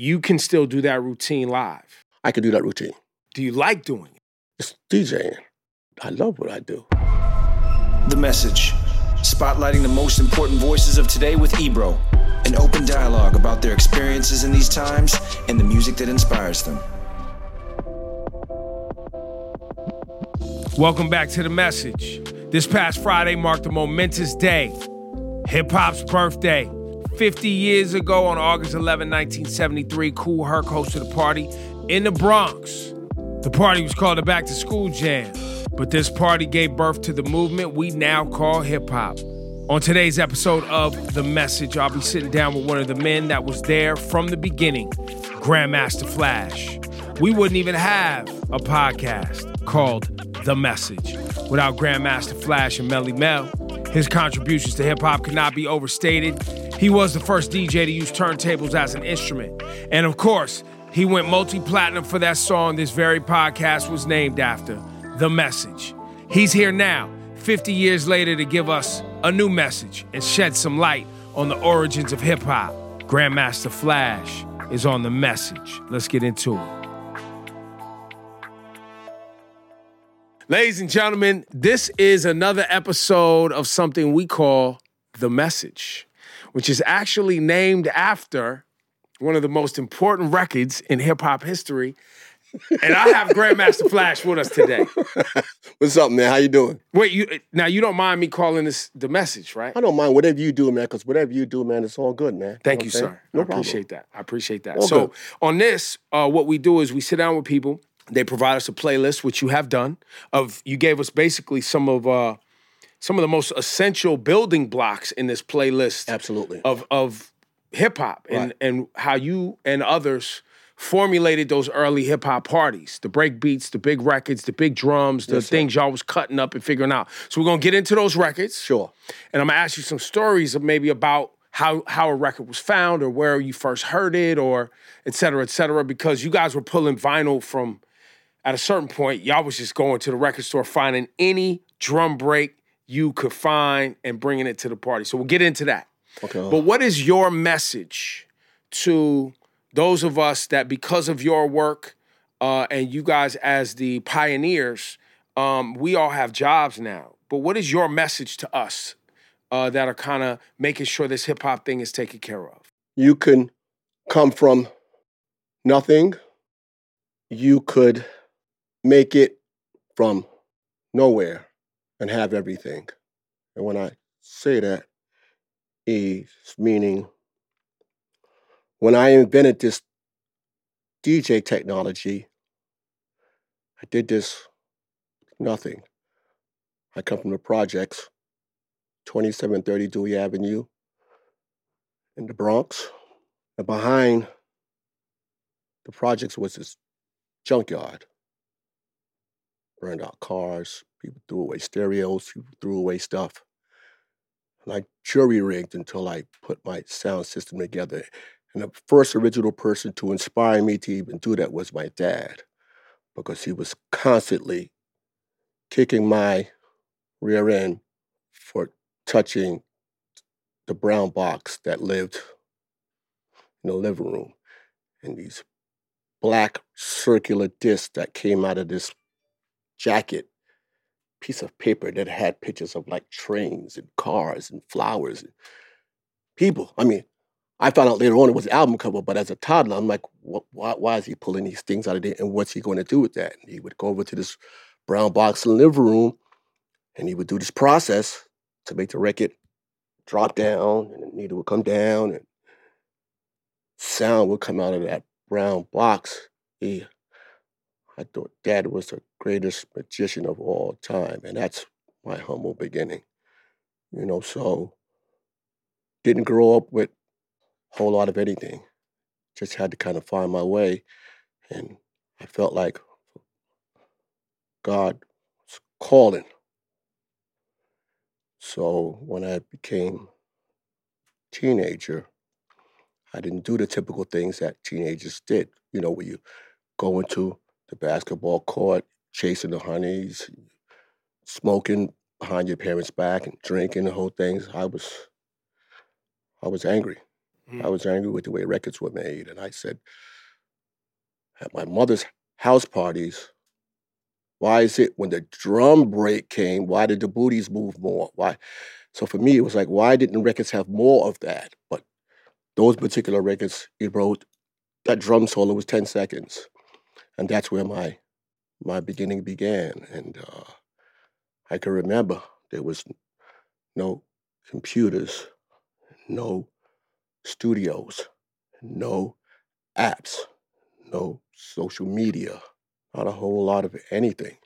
you can still do that routine live. I can do that routine. Do you like doing it? It's DJing. I love what I do. The message. Spotlighting the most important voices of today with Ebro. An open dialogue about their experiences in these times and the music that inspires them. Welcome back to the message. This past Friday marked a momentous day hip hop's birthday. 50 years ago, on August 11, 1973, Kool Herc hosted a party in the Bronx. The party was called the Back to School Jam, but this party gave birth to the movement we now call hip hop. On today's episode of The Message, I'll be sitting down with one of the men that was there from the beginning, Grandmaster Flash. We wouldn't even have a podcast called The Message without Grandmaster Flash and Melle Mel. His contributions to hip hop cannot be overstated. He was the first DJ to use turntables as an instrument. And of course, he went multi platinum for that song this very podcast was named after The Message. He's here now, 50 years later, to give us a new message and shed some light on the origins of hip hop. Grandmaster Flash is on The Message. Let's get into it. Ladies and gentlemen, this is another episode of something we call The Message, which is actually named after one of the most important records in hip hop history. And I have Grandmaster Flash with us today. What's up, man? How you doing? Wait, you now you don't mind me calling this the message, right? I don't mind whatever you do, man, because whatever you do, man, it's all good, man. Thank you, saying? sir. No I problem. appreciate that. I appreciate that. All so good. on this, uh, what we do is we sit down with people. They provide us a playlist, which you have done. Of you gave us basically some of uh, some of the most essential building blocks in this playlist Absolutely. of of hip hop and Right. and how you and others formulated those early hip hop parties, the break beats, the big records, the big drums, the Yes, things y'all was cutting up and figuring out. So we're gonna get into those records. Sure. And I'm gonna ask you some stories of maybe about how how a record was found or where you first heard it or et cetera, et cetera, because you guys were pulling vinyl from at a certain point, y'all was just going to the record store, finding any drum break you could find and bringing it to the party. So we'll get into that. Okay. But what is your message to those of us that because of your work uh, and you guys as the pioneers, um, we all have jobs now. But what is your message to us uh, that are kind of making sure this hip hop thing is taken care of? you can come from nothing. You could make it from nowhere and have everything. And when I say that, is meaning when I invented this DJ technology, I did this nothing. I come from the projects, 2730 Dewey Avenue in the Bronx. And behind the projects was this junkyard. Burned out cars, people threw away stereos, people threw away stuff. I jury rigged until I put my sound system together. And the first original person to inspire me to even do that was my dad, because he was constantly kicking my rear end for touching the brown box that lived in the living room and these black circular discs that came out of this jacket piece of paper that had pictures of like trains and cars and flowers and people. I mean, I found out later on it was an album cover, but as a toddler, I'm like, why, why is he pulling these things out of there and what's he going to do with that? And he would go over to this brown box in the living room and he would do this process to make the record drop down and the needle would come down and sound would come out of that brown box. He, I thought dad was the greatest magician of all time. And that's my humble beginning. You know, so didn't grow up with a whole lot of anything. Just had to kind of find my way. And I felt like God was calling. So when I became teenager, I didn't do the typical things that teenagers did. You know, where you go into the basketball court, chasing the honeys, smoking behind your parents' back and drinking the whole things. I was I was angry. I mm. was angry with the way records were made. And I said, at my mother's house parties, why is it when the drum break came, why did the booties move more? Why? So for me, it was like, why didn't records have more of that? But those particular records, he wrote, that drum solo was 10 seconds. And that's where my my beginning began. And uh, I can remember there was no computers, no studios, no apps, no social media, not a whole lot of anything.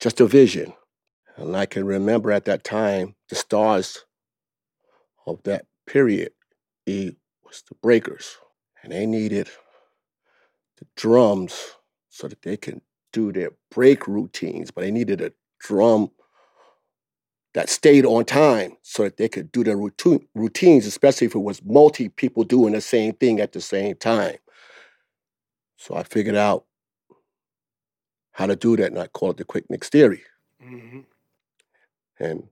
Just a vision. And I can remember at that time the stars of that period. It was the breakers. And they needed the drums so that they can do their break routines, but they needed a drum that stayed on time so that they could do their routine, routines, especially if it was multi people doing the same thing at the same time. So I figured out how to do that, and I call it the quick mix theory. Mm-hmm. And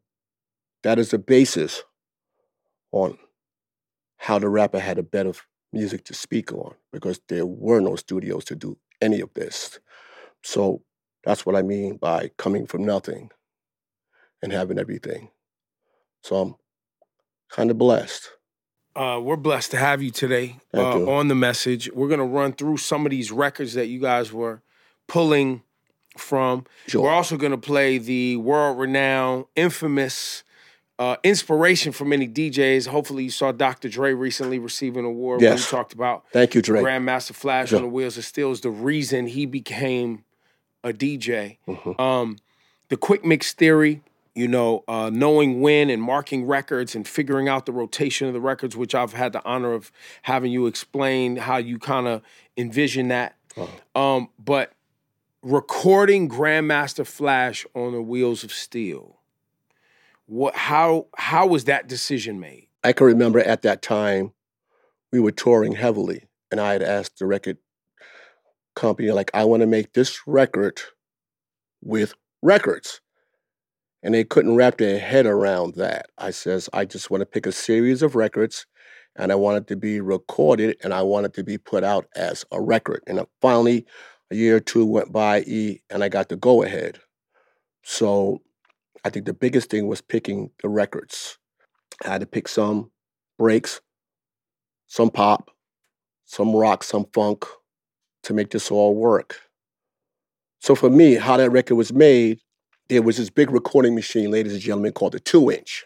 that is the basis on how the rapper had a better music to speak on because there were no studios to do any of this. So that's what I mean by coming from nothing and having everything. So I'm kind of blessed. Uh, we're blessed to have you today uh, you. on the message. We're gonna run through some of these records that you guys were pulling from. Sure. We're also gonna play the world-renowned, infamous uh, inspiration for many DJs. Hopefully, you saw Dr. Dre recently receive an award. Yes. We talked about Thank you, Dre. Grandmaster Flash sure. on the Wheels of Steel is the reason he became a DJ. Mm-hmm. Um, the quick mix theory, you know, uh, knowing when and marking records and figuring out the rotation of the records, which I've had the honor of having you explain how you kind of envision that. Uh-huh. Um, but recording Grandmaster Flash on the Wheels of Steel what how how was that decision made? I can remember at that time we were touring heavily, and I had asked the record company, like, I want to make this record with records. And they couldn't wrap their head around that. I says, I just want to pick a series of records and I want it to be recorded and I want it to be put out as a record. And finally, a year or two went by, and I got the go ahead. So I think the biggest thing was picking the records. I had to pick some breaks, some pop, some rock, some funk to make this all work. So for me, how that record was made, there was this big recording machine, ladies and gentlemen, called the two inch.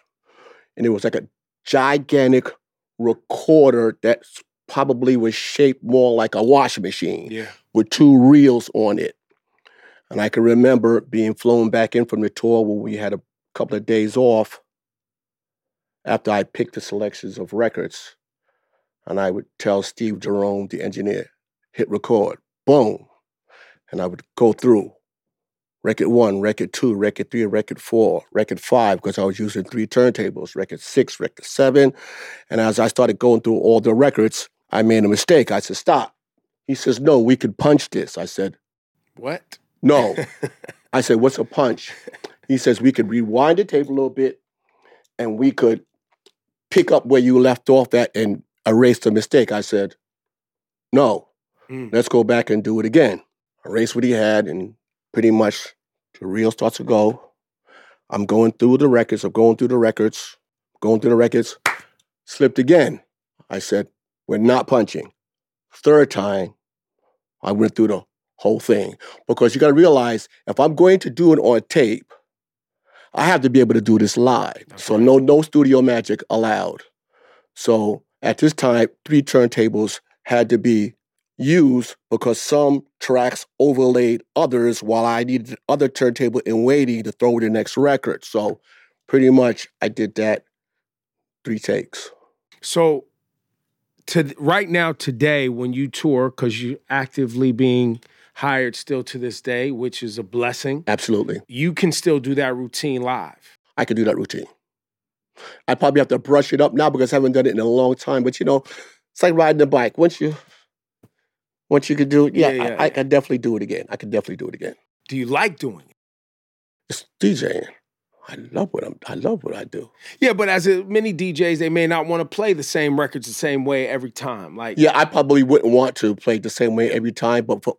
And it was like a gigantic recorder that probably was shaped more like a washing machine yeah. with two reels on it. And I can remember being flown back in from the tour where we had a couple of days off after I picked the selections of records. And I would tell Steve Jerome, the engineer, hit record, boom. And I would go through record one, record two, record three, record four, record five, because I was using three turntables, record six, record seven. And as I started going through all the records, I made a mistake. I said, stop. He says, no, we could punch this. I said, what? No. I said, What's a punch? He says, We could rewind the tape a little bit and we could pick up where you left off at and erase the mistake. I said, No, mm. let's go back and do it again. Erase what he had, and pretty much the reel starts to go. I'm going through the records, I'm going through the records, going through the records, slipped again. I said, We're not punching. Third time, I went through the whole thing. Because you got to realize if I'm going to do it on tape, I have to be able to do this live. That's so right. no no studio magic allowed. So at this time, three turntables had to be used because some tracks overlaid others while I needed other turntable in waiting to throw the next record. So pretty much I did that three takes. So to right now today when you tour because you actively being hired still to this day, which is a blessing. Absolutely. You can still do that routine live. I can do that routine. I probably have to brush it up now because I haven't done it in a long time. But you know, it's like riding a bike. Once you once you can do it, yeah, yeah, yeah. I, I can definitely do it again. I can definitely do it again. Do you like doing it? It's DJing. I love what I'm. I love what I do. Yeah, but as a, many DJs, they may not want to play the same records the same way every time. Like, Yeah, I probably wouldn't want to play the same way every time, but for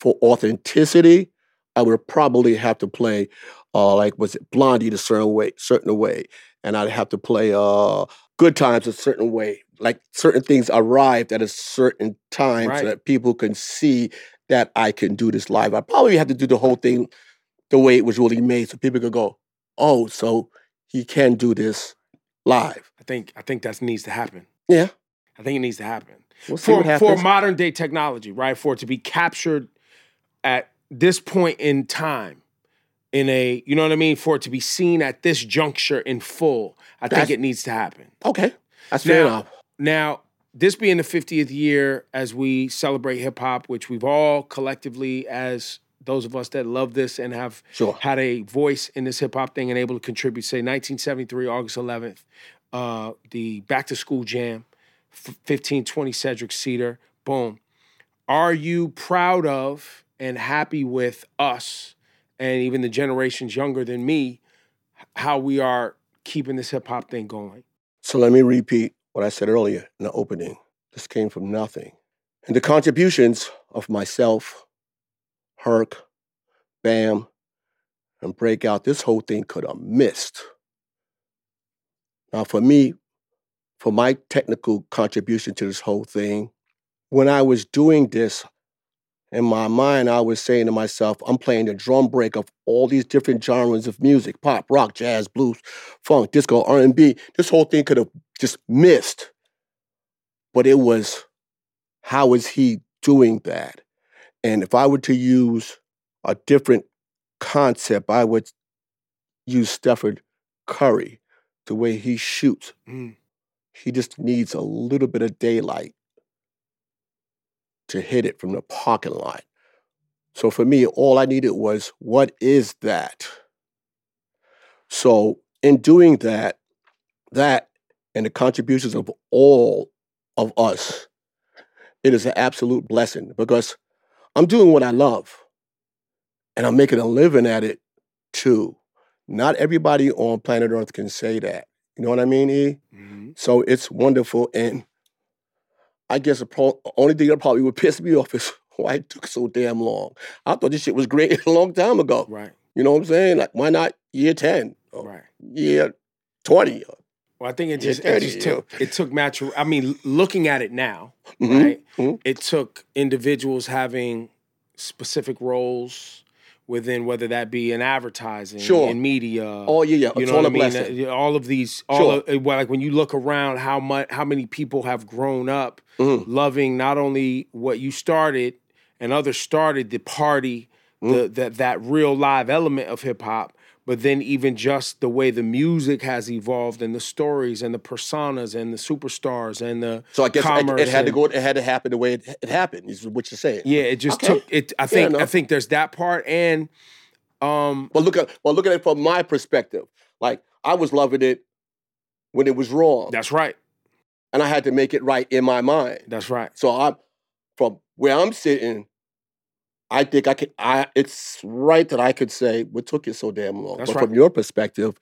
for authenticity, I would probably have to play uh like was it Blondie the certain way, certain way, and I'd have to play uh Good Times a certain way. Like certain things arrived at a certain time Right. so that people can see that I can do this live. I probably have to do the whole thing the way it was really made, so people could go, "Oh, so he can do this live." I think I think that needs to happen. Yeah, I think it needs to happen we'll for for modern day technology, right? For it to be captured at this point in time, in a you know what I mean, for it to be seen at this juncture in full, I That's- think it needs to happen. okay, that's fair Now- enough. Now, this being the 50th year as we celebrate hip hop, which we've all collectively, as those of us that love this and have Sure. had a voice in this hip hop thing and able to contribute, say 1973, August 11th, uh, the Back to School Jam, 1520 Sedgwick Cedar, boom. Are you proud of and happy with us and even the generations younger than me, how we are keeping this hip hop thing going? So let me repeat what I said earlier in the opening. This came from nothing. And the contributions of myself, Herc, Bam, and Breakout, this whole thing could have missed. Now, for me, for my technical contribution to this whole thing, when I was doing this, in my mind, I was saying to myself, I'm playing the drum break of all these different genres of music, pop, rock, jazz, blues, funk, disco, R&B. This whole thing could have just missed. But it was, how is he doing that? And if I were to use a different concept, I would use Stephen Curry, the way he shoots. Mm. He just needs a little bit of daylight to hit it from the parking lot. So for me, all I needed was, what is that? So in doing that, that and the contributions of all of us, it is an absolute blessing because I'm doing what I love and I'm making a living at it too. Not everybody on planet Earth can say that. You know what I mean, E? Mhm. So it's wonderful. And I guess the pro- only thing that probably would piss me off is why it took so damn long. I thought this shit was great a long time ago. Right, You know what I'm saying? Like, why not year 10 or right. year 20? Well, I think it just, it just took it took maturation. I mean, looking at it now, Mhm, right? mhm. It took individuals having specific roles within whether that be in advertising, Sure. in media. Oh, yeah, yeah. you It's know all what I mean? All of these, all Sure. of, well, like when you look around, how much, how many people have grown up Mhm. loving not only what you started and others started the party, Mm-hmm. the that that real live element of hip hop, but then even just the way the music has evolved and the stories and the personas and the superstars and the So I guess it, commerce it had to go. It had to happen the way it, it happened. Is what you're saying. Yeah, it just Okay. took it. I think I think there's that part and um But look at well, look at it from my perspective. Like I was loving it when it was wrong, that's right. and I had to make it right in my mind. That's right. So I'm from where I'm sitting. I think I could. I it's right that I could say what took you so damn long. That's but right. from your perspective,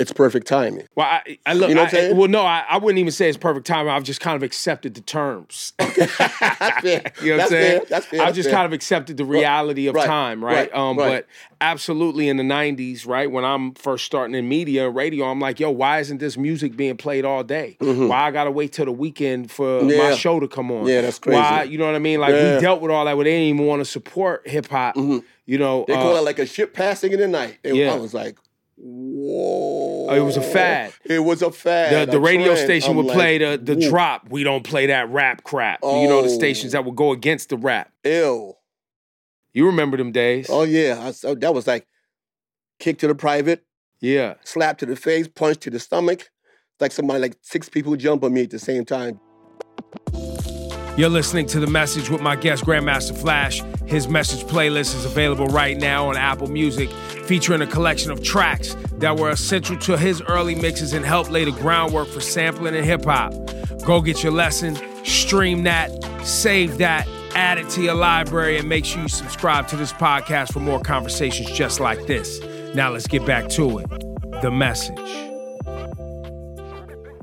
it's perfect timing. Well, I, I look. You know what I'm I- saying? well, no, I, I wouldn't even say it's perfect timing. I've just kind of accepted the terms. That's fair. You know what I'm saying? fair. That's fair. I've That's just fair. kind of accepted the reality of Right. time, right? Right. Um, Right. but absolutely in the '90s, right when I'm first starting in media, and radio, I'm like, yo, why isn't this music being played all day? Why I gotta wait till the weekend for my Mm-hmm. Show to come on? Yeah, that's crazy. Why, you know what I mean? Like Yeah. we dealt with all that, they didn't even want to support hip hop. You know, They uh, call it like a ship passing in the night. They- Yeah. I was like, whoa. Oh, it was a fad. It was a fad. the, the radio trend. station I'm would like, play the the drop. We don't play that rap crap. You know the Oh. stations that would go against the rap. Ew. You remember them days? Oh yeah, I, so oh, that was like kick to the private, Yeah. slap to the face, punch to the stomach. It's like somebody like six people jump on me at the same time. You're listening to The Message with my guest, Grandmaster Flash. His message playlist is available right now on Apple Music, featuring a collection of tracks that were essential to his early mixes and helped lay the groundwork for sampling and hip hop. Go get your lesson, stream that, save that, add it to your library, and make sure you subscribe to this podcast for more conversations just like this. Now let's get back to it. The message.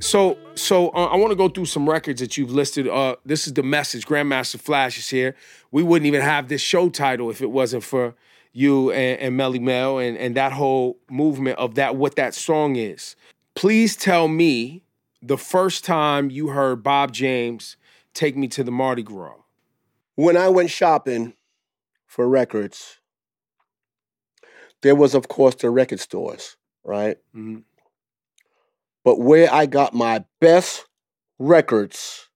So, so uh, I want to go through some records that you've listed. Uh, this is the message. Grandmaster Flash is here. We wouldn't even have this show title if it wasn't for you and, and Melle Mel and, and that whole movement of that what that song is. Please tell me the first time you heard Bob James take me to the Mardi Gras. When I went shopping for records, there was, of course, the record stores, right? Mm-hmm. But where I got my best records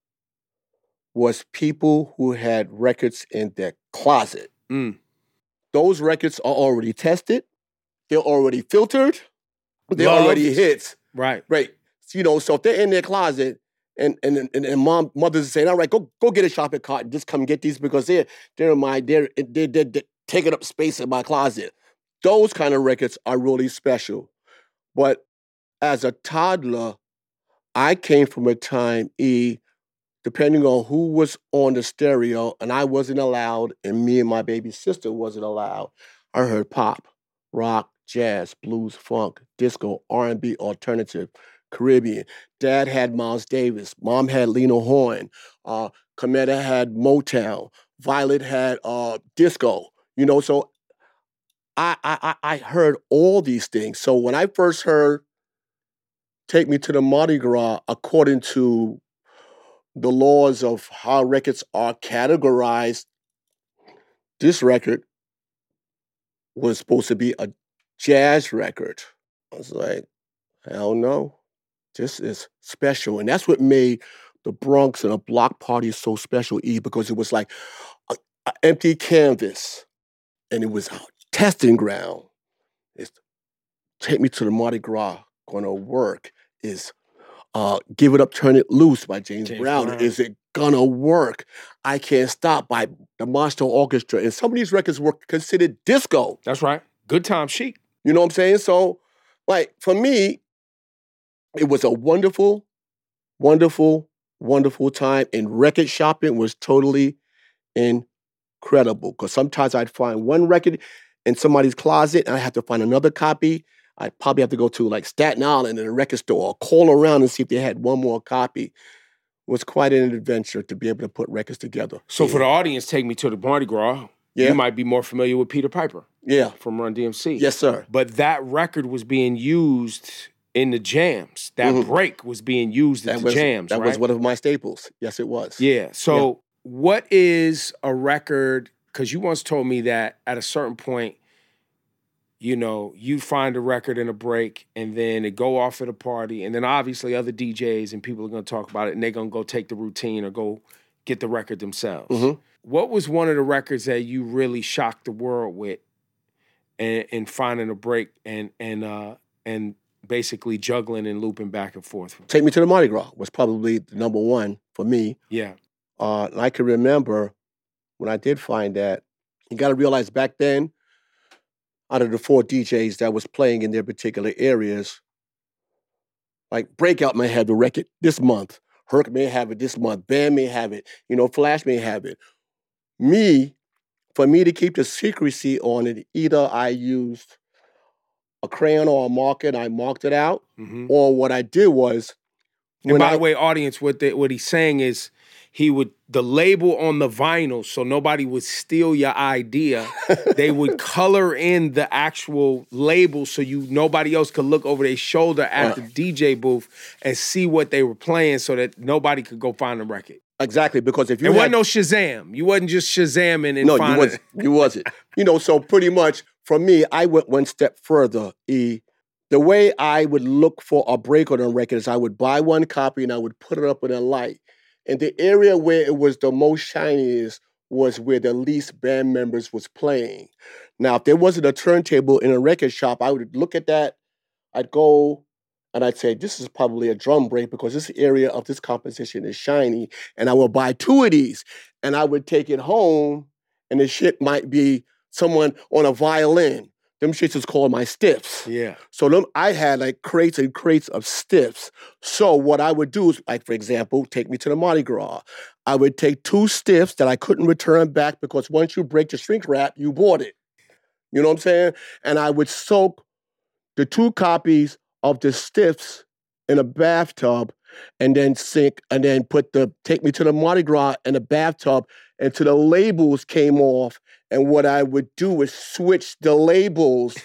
was people who had records in their closet. Mm. Those records are already tested, they're already filtered, they're Loved. already hits. Right. Right. You know, so if they're in their closet and and and, and mom mothers are saying, all right, go go get a shopping cart and just come get these because they're they're in my they're they're, they're, they're taking up space in my closet. Those kind of records are really special. But as a toddler, I came from a time, E, depending on who was on the stereo, and I wasn't allowed, and me and my baby sister wasn't allowed. I heard pop, rock, jazz, blues, funk, disco, R&B, alternative, Caribbean. Dad had Miles Davis. Mom had Lena Horne. Uh, Cometa had Motown. Violet had uh, disco. You know, so I, I I I heard all these things. So when I first heard "Take Me to the Mardi Gras," according to the laws of how records are categorized, this record was supposed to be a jazz record. I was like, hell no, this is special, and that's what made the Bronx and a block party so special, E, because it was like an empty canvas, and it was a testing ground. It's take me to the Mardi Gras, gonna work. Is uh, Give It Up, Turn It Loose by James, James Brown. Brown. Is it gonna work? I Can't Stop by the Monster Orchestra. And some of these records were considered disco. That's right. Good time chic. You know what I'm saying? So, like, for me, it was a wonderful, wonderful, wonderful time. And record shopping was totally incredible. Because sometimes I'd find one record in somebody's closet and I have to find another copy. I'd probably have to go to like Staten Island in a record store or call around and see if they had one more copy. It was quite an adventure to be able to put records together. So for the audience, take me to the Mardi Gras. Yeah. You might be more familiar with Peter Piper Yeah. from Run DMC. Yes, sir. But that record was being used in the jams. That Mhm. break was being used in the was jams. that right? was one of my staples. Yes, it was. Yeah. So, what is a record? Because you once told me that at a certain point, you know, you find a record in a break and then it go off at a party, and then obviously other DJs and people are going to talk about it, and they're going to go take the routine or go get the record themselves. Mhm. What was one of the records that you really shocked the world with, and, and finding a break and and uh and basically juggling and looping back and forth? Take Me to the Mardi Gras was probably the number one for me. Yeah. Uh, and I can remember when I did find that, you got to realize back then, out of the four DJs that was playing in their particular areas, like Breakout may have the record this month, Herc may have it this month, Bam may have it, you know, Flash may have it. Me, for me to keep the secrecy on it, either I used a crayon or a marker and I marked it out, hmm or what I did was, And by I- the way, audience, what the, what he's saying is he would the label on the vinyl, so nobody would steal your idea. they would color in the actual label so you nobody else could look over their shoulder at the DJ booth and see what they were playing, so that nobody could go find the record. exactly because if you It had, wasn't no Shazam. You wasn't just Shazamming and no, you wasn't. You wasn't. You know, so pretty much for me, I went one step further. E, the way I would look for a break on a record is I would buy one copy and I would put it up in a light. And the area where it was the most shiniest was where the least band members was playing. Now, if there wasn't a turntable in a record shop, I would look at that. I'd go and I'd say, this is probably a drum break because this area of this composition is shiny. And I would buy two of these and I would take it home and the shit might be someone on a violin. Them shits is called my stiffs. Yeah. So them, I had like crates and crates of stiffs. So what I would do is, like for example, take me to the Mardi Gras. I would take two stiffs that I couldn't return back because once you break the shrink wrap, you bought it. You know what I'm saying? And I would soak the two copies of the stiffs in a bathtub and then sink and then put the take me to the Mardi Gras in a bathtub until the labels came off. And what I would do is switch the labels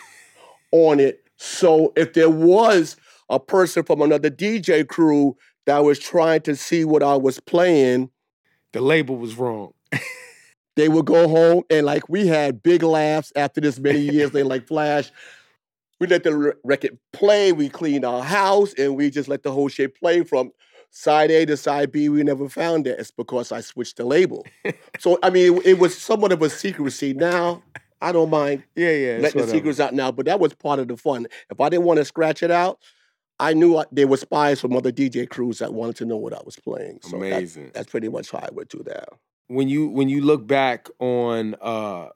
on it. So if there was a person from another DJ crew that was trying to see what I was playing, The label was wrong. they would go home and like we had big laughs after this many years. they like Flash. We let the record play. We cleaned our house and we just let the whole shit play from side A to side B. We never found it. It's because I switched the label. so I mean, it, it was somewhat of a secrecy. Now I don't mind Yeah, yeah. letting the secrets out now, but that was part of the fun. If I didn't want to scratch it out, I knew I, there were spies from other DJ crews that wanted to know what I was playing. So that- Amazing. that's pretty much how I would do that. when you when you look back on uh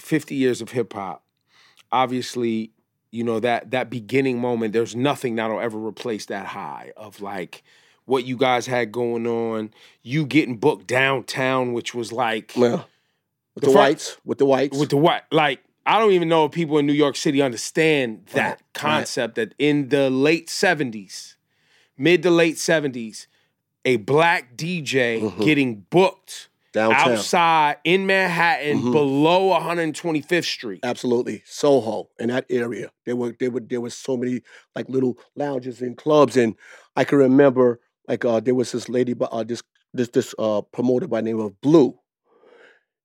50 years of hip hop, obviously, you know that that beginning moment, there's nothing that'll ever replace that high of like what you guys had going on, you getting booked downtown, which was like Well, with The the, whites, with the whites, with the white. like I don't even know if people in New York City understand that Right, concept that in the late 70s, mid to late 70s, a black DJ Mhm. getting booked downtown. outside in Manhattan Mhm. below 125th Street. Absolutely, Soho in that area. There were there were there was so many like little lounges and clubs, and I can remember like uh, there was this lady, by- uh, this this this uh, promoter by the name of Blue.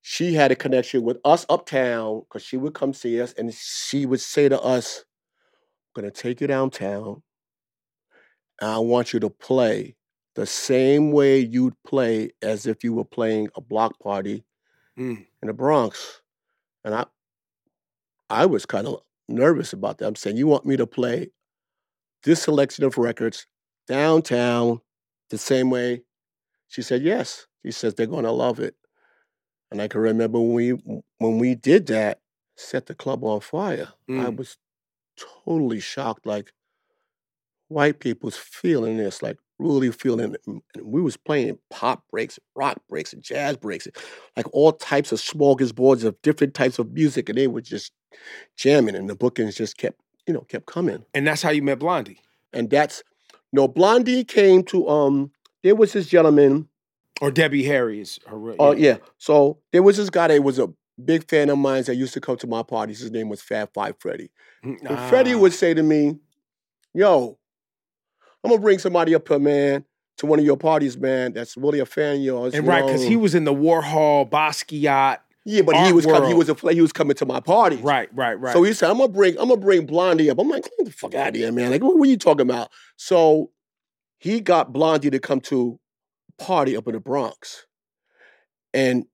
She had a connection with us uptown because she would come see us, and she would say to us, "I'm gonna take you downtown, and I want you to play the same way you'd play as if you were playing a block party Mm. in the Bronx." And I I was kind of nervous about that. I'm saying, you want me to play this selection of records downtown the same way? She said, yes. She says they're going to love it. And I can remember when we when we did that, set the club on fire. I Mm. was totally shocked. Like white people's feeling this, like really feeling it. And and we was playing pop breaks, rock breaks, and jazz breaks, like all types of smorgasbords of different types of music, and they were just jamming, and the bookings just kept, you know, kept coming. And that's how you met Blondie. And that's no Blondie came to um. There was this gentleman. Or Debbie Harry is her real. Oh yeah. So there was this guy that was a big fan of mine that used to come to my parties. His name was Fab Five Freddy. And Freddy Ah. would say to me, Yo, I'm gonna bring somebody up here, man, to one of your parties, man, that's really a fan of yours. And you right, because he was in the Warhol, Basquiat. Yeah, but he was coming, he was a he was coming to my party. Right, right, right. So he said, I'm gonna bring, I'm gonna bring Blondie up. I'm like, get the fuck out of here, man. Like, what were you talking about? So he got Blondie to come to a party up in the Bronx. And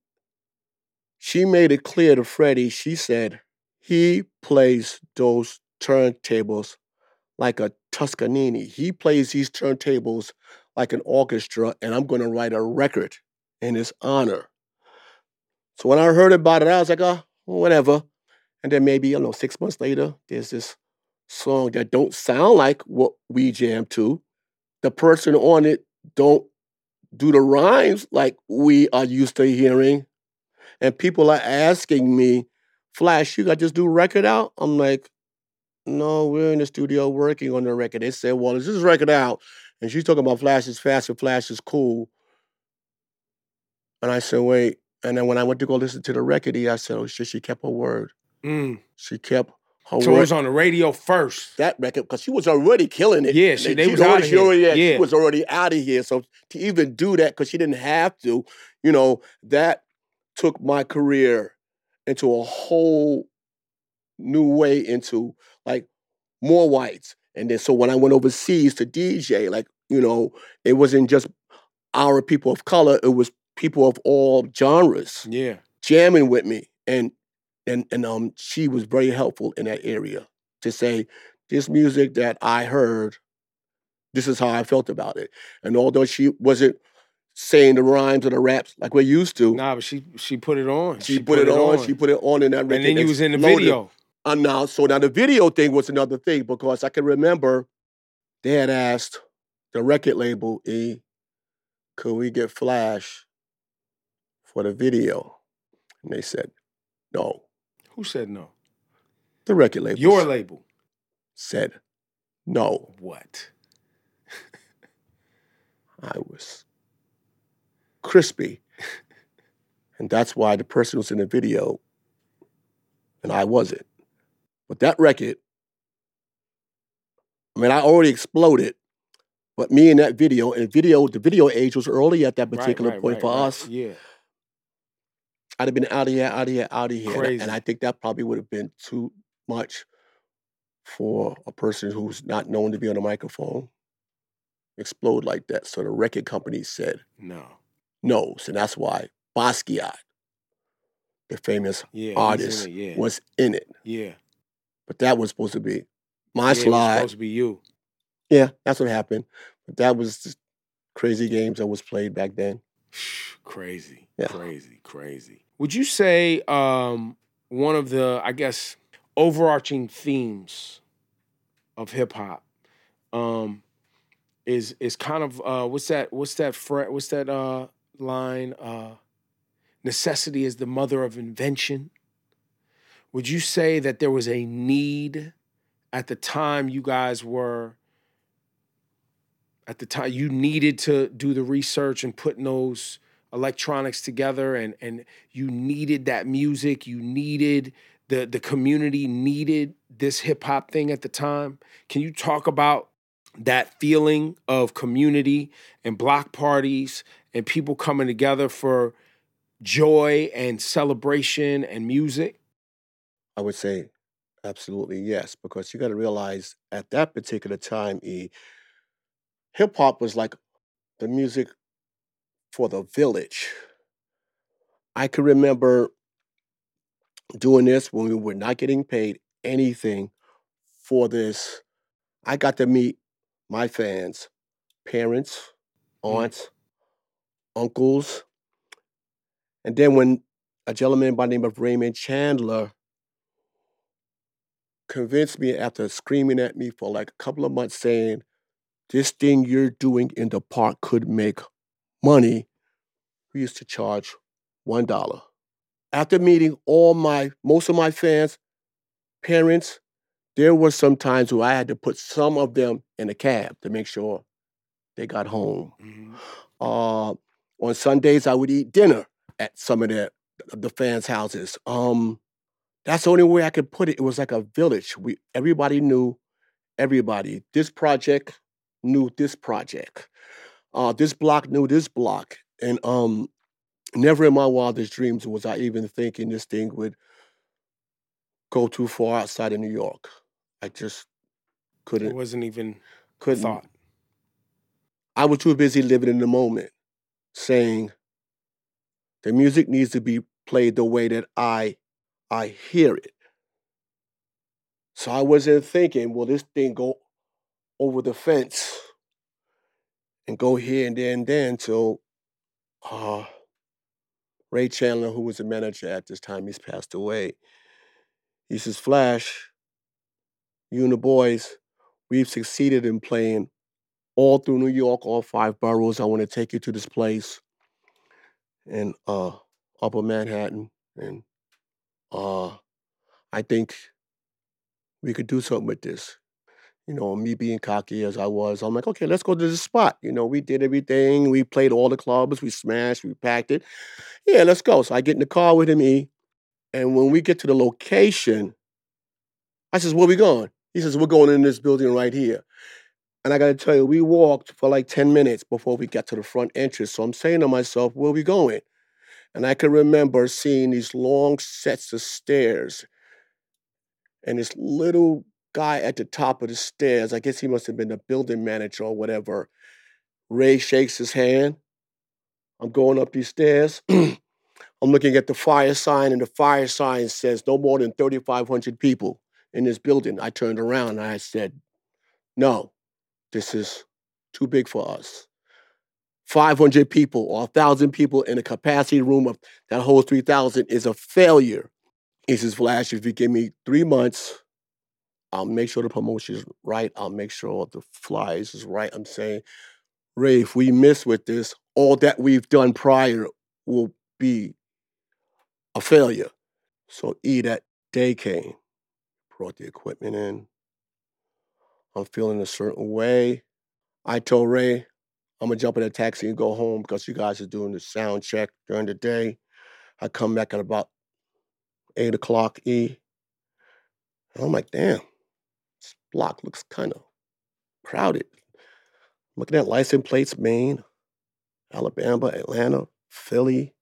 she made it clear to Freddy, she said, he plays those turntables like a Toscanini. He plays these turntables like an orchestra, and I'm gonna write a record in his honor. So when I heard about it, I was like, oh, whatever. And then maybe, I know, six months later, there's this song that don't sound like what we jam to. The person on it don't do the rhymes like we are used to hearing. And people are asking me, Flash, you got this new record out? I'm like, no, we're in the studio working on the record. They said, well, is this record out? And she's talking about Flash is fast and Flash is cool. And I said, wait. And then when I went to go listen to the record, I said, oh shit, she kept her word. Mm. She kept her So it was on the radio first. that record because she was already killing it. Yeah, she- they was already, she already- yeah, Yeah. she was already out of here. So to even do that because she didn't have to, you know, that took my career into a whole new way into like more whites. And then so when I went overseas to DJ, like, you know, it wasn't just our people of color, it was people of all genres Yeah. jamming with me and and and um she was very helpful in that area to say this music that I heard this is how I felt about it and although she wasn't saying the rhymes or the raps like we're used to Nah, but she she put it on. she, put, it, on, she put it on in that record and then you was in the video. And now so now the video thing was another thing because I can remember they had asked the record label E could we get Flash for the video and they said no Who said no? the record label. Your label. said no. What? I was crispy. And that's why the person was in the video and I wasn't. But that record, I mean, I already exploded, but me in that video, and video, the video age was early at that particular right, right, point right, for us. Yeah. I'd have been out of here, out of here, out of here. And I- Crazy. And I think that probably would have been too much for a person who's not known to be on a microphone. Explode like that. So the record company said No. no. So that's why Basquiat, the famous Yeah. he's in artist, Yeah. was in it. yeah. But that was supposed to be my Yeah, it was slide. supposed to be you. Yeah, that's what happened. But that was just crazy games that was played back then. crazy. Yeah. Crazy. Crazy. Would you say um, one of the, I guess, overarching themes of hip hop um, is is kind of uh, what's that? What's that? What's that uh, line? Uh, Necessity is the mother of invention. Would you say that there was a need at the time you guys were at the time you needed to do the research and putting those electronics together and and you needed that music you needed the the community needed this hip hop thing at the time. Can you talk about that feeling of community and block parties and people coming together for joy and celebration and music? I would say absolutely yes, because you got to realize at that particular time, E, hip hop was like the music for the village. I can remember doing this when we were not getting paid anything for this. I got to meet my fans, parents, Mm. aunts, uncles. And then when a gentleman by the name of Raymond Chandler convinced me after screaming at me for like a couple of months saying, this thing you're doing in the park could make money, we used to charge one dollar. After meeting all my most of my fans, parents, there were some times where I had to put some of them in a cab to make sure they got home. Uh, on Sundays, I would eat dinner at some of the the fans' houses. Um, that's the only way I could put it. It was like a village. We everybody knew everybody. This project knew this project. Uh, this block knew this block. And um, never in my wildest dreams was I even thinking this thing would go too far outside of New York. I just couldn't It wasn't even couldn't thought I was too busy living in the moment, saying the music needs to be played the way that I I hear it. So I wasn't thinking, will this thing go over the fence and go here and there and there until uh, Ray Chandler, who was the manager at this time, he's passed away. He says, Flash, you and the boys, we've succeeded in playing all through New York, all five boroughs. I want to take you to this place in uh, Upper Manhattan, and uh, I think we could do something with this. You know, me being cocky as I was, I'm like, okay, let's go to this spot. You know, we did everything. We played all the clubs. We smashed. We packed it. Yeah, let's go. So I get in the car with him, E, and when we get to the location, I says, where we going? He says, we're going in this building right here. And I got to tell you, we walked for like 10 minutes before we got to the front entrance. So I'm saying to myself, where we going? And I can remember seeing these long sets of stairs and this little guy at the top of the stairs. I guess he must have been the building manager or whatever. Ray shakes his hand. I'm going up these stairs. I'm looking at the fire sign, and the fire sign says no more than 3,500 people in this building. I turned around and I said, no, this is too big for us. 500 people or 1,000 people in a capacity room of that holds 3,000 is a failure. He says, Flash, if you give me three months, I'll make sure the promotion is right. I'll make sure the flyers is right. I'm saying, Ray, if we miss with this, all that we've done prior will be a failure. So E that day came, brought the equipment in, I'm feeling a certain way. I told Ray, I'm gonna jump in a taxi and go home because you guys are doing the sound check during the day. I come back at about eight o'clock E. And I'm like, damn, block looks kind of crowded. Looking at license plates, Maine, Alabama, Atlanta, Philly.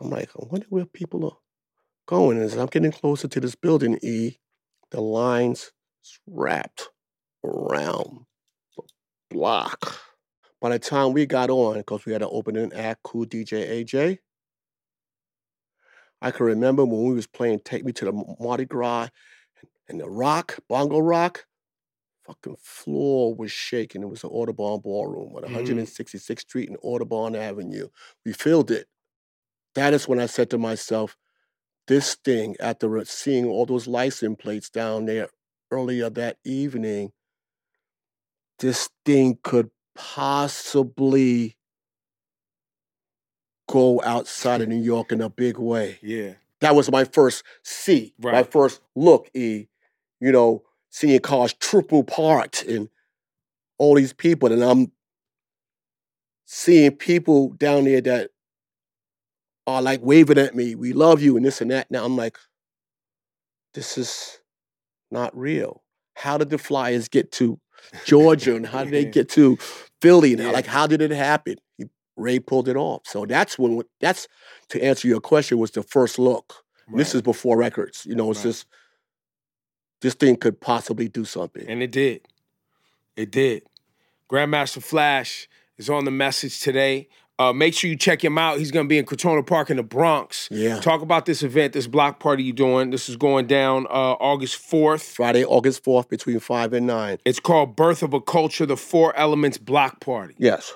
I'm like, I wonder where people are going. As I'm getting closer to this building, E, the lines wrapped around the block. By the time we got on, because we had to open an opening act, cool DJ AJ, I can remember when we was playing Take Me to the Mardi Gras and the rock, bongo rock, fucking floor was shaking. It was an Audubon Ballroom on Mhm. 166th Street and Audubon Avenue. We filled it. That is when I said to myself, this thing, after seeing all those license plates down there earlier that evening, this thing could possibly go outside of New York in a big way. Yeah. That was my first see, my first look, E. You know, seeing cars triple parked and all these people, and I'm seeing people down there that are like waving at me, we love you, and this and that. Now I'm like, this is not real. How did the Flyers get to Georgia and how did they get to Philly? And how- Yeah. like, how did it happen? Ray pulled it off. So that's when, that's to answer your question, was the first look. This is before records. You know, it's Right. just, this thing could possibly do something. And it did. It did. Grandmaster Flash is on the message today. Uh, make sure you check him out. He's going to be in Crotona Park in the Bronx. Yeah. Talk about this event, this block party you're doing. This is going down uh, August 4th. Friday, August 4th, between 5 and 9. It's called Birth of a Culture, the Four Elements Block Party. Yes.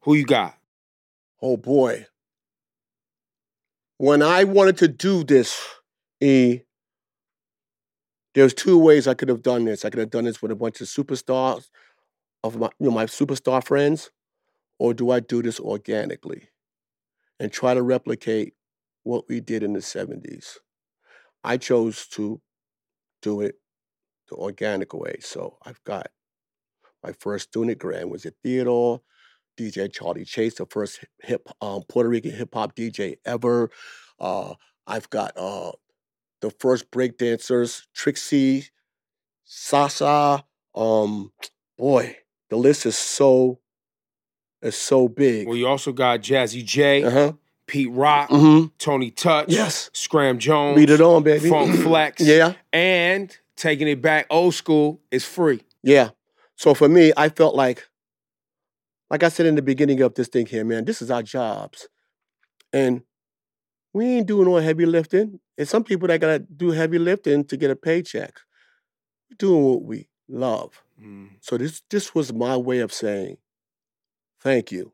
Who you got? Oh boy. When I wanted to do this, E, there's two ways I could have done this. I could have done this with a bunch of superstars of my, you know, my superstar friends, or do I do this organically and try to replicate what we did in the 70s? I chose to do it the organic way. So I've got my first student Grand Wizzard Theodore. DJ Charlie Chase, the first hip um, Puerto Rican hip hop DJ ever. Uh, I've got uh, the first break dancers, Trixie, Sasa. Um, boy, the list is so is so big. Well, you also got Jazzy Jay, Uh huh. Pete Rock, Mm-hmm. Tony Touch, Yes. Scram Jones, beat it on, baby. Funk Flex. Yeah, And taking it back old school is free. yeah. So for me, I felt like, like I said in the beginning of this thing here, man, this is our jobs, and we ain't doing all heavy lifting. And some people that gotta do heavy lifting to get a paycheck. We're doing what we love. Mm. So this this was my way of saying thank you.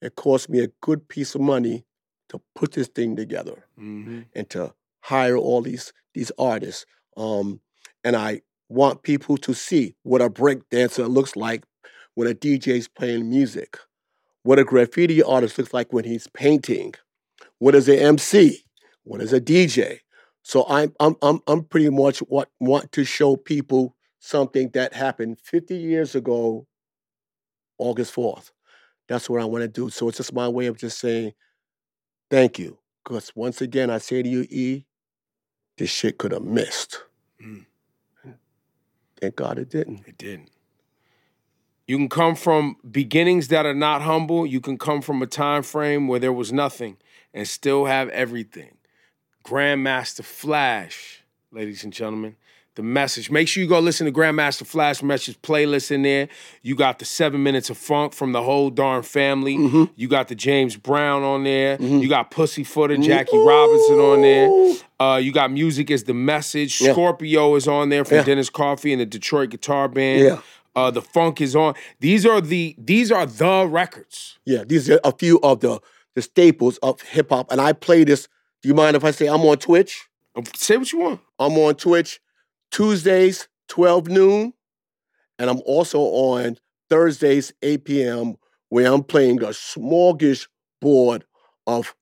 It cost me a good piece of money to put this thing together hmm and to hire all these these artists. Um, and I want people to see what a break dancer looks like when a DJ's playing music, what a graffiti artist looks like when he's painting, what is an MC, what is a DJ. So I'm I'm I'm I'm pretty much what want to show people something that happened 50 years ago, August 4th. That's what I want to do. So it's just my way of just saying thank you. Because once again, I say to you, E, this shit could have missed. Mm. Thank God it didn't. It didn't. You can come from beginnings that are not humble. You can come from a time frame where there was nothing and still have everything. Grandmaster Flash, ladies and gentlemen. The message. Make sure you go listen to Grandmaster Flash message playlist in there. You got the seven minutes of funk from the whole darn family. Mm-hmm. You got the James Brown on there. You got Pussyfooter, Jackie Robinson on there. Uh, you got music is the message. Yeah. Scorpio is on there from Yeah. Dennis Coffey and the Detroit Guitar Band. Yeah. Uh, the funk is on. These are the these are the records. Yeah, these are a few of the, the staples of hip hop. And I play this. Do you mind if I say I'm on Twitch? Uh, Say what you want. I'm on Twitch Tuesdays, 12 noon. And I'm also on Thursdays, 8 p.m., where I'm playing a smorgasbord of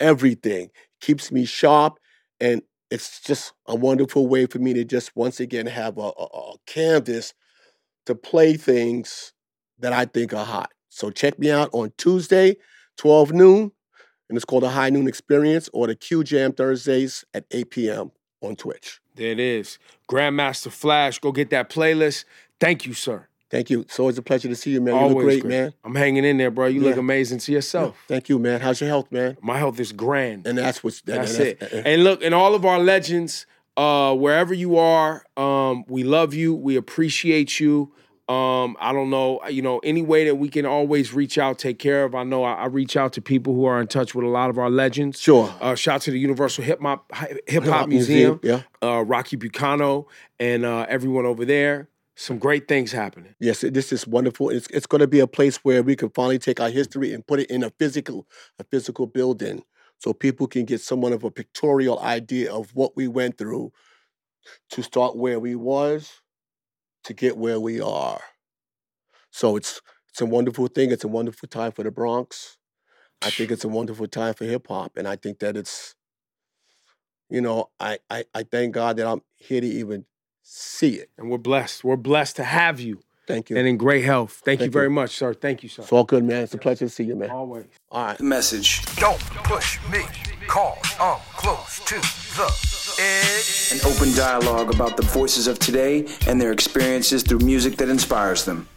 everything. Keeps me sharp. And it's just a wonderful way for me to just once again have a, a, a canvas to play things that I think are hot. So check me out on Tuesday, 12 noon, and it's called the High Noon Experience, or the Q Jam Thursdays at 8 p.m. on Twitch. There it is. Grandmaster Flash, go get that playlist. Thank you, sir. Thank you. It's always a pleasure to see you, man. You look great, man. I'm hanging in there, bro. You look amazing to yourself. Thank you, man. How's your health, man? My health is grand. And that's what's that, That's that's- it. And look, and all of our legends, uh, wherever you are, um, we love you. We appreciate you. Um, I don't know, you know, any way that we can always reach out, take care of. I know I, I reach out to people who are in touch with a lot of our legends. Sure. Uh, shout out to the Universal Hip Hop Hip Hop Museum, Museum, uh, Rocky Bucano, and uh, everyone over there. Some great things happening. Yes, this is wonderful. It's it's going to be a place where we can finally take our history and put it in a physical a physical building, so people can get somewhat of a pictorial idea of what we went through to start where we was to get where we are. So it's it's a wonderful thing. It's a wonderful time for the Bronx. I think it's a wonderful time for hip hop, and I think that it's, you know, I I, I thank God that I'm here to even see it. And we're blessed. We're blessed to have you Thank you. and in great health. Thank, you Thank very much, sir. Thank you, sir. It's all good, man. It's a pleasure to see you, man. Always. All right. The message. Don't push me, Call. I'm close to the edge. An open dialogue about the voices of today and their experiences through music that inspires them.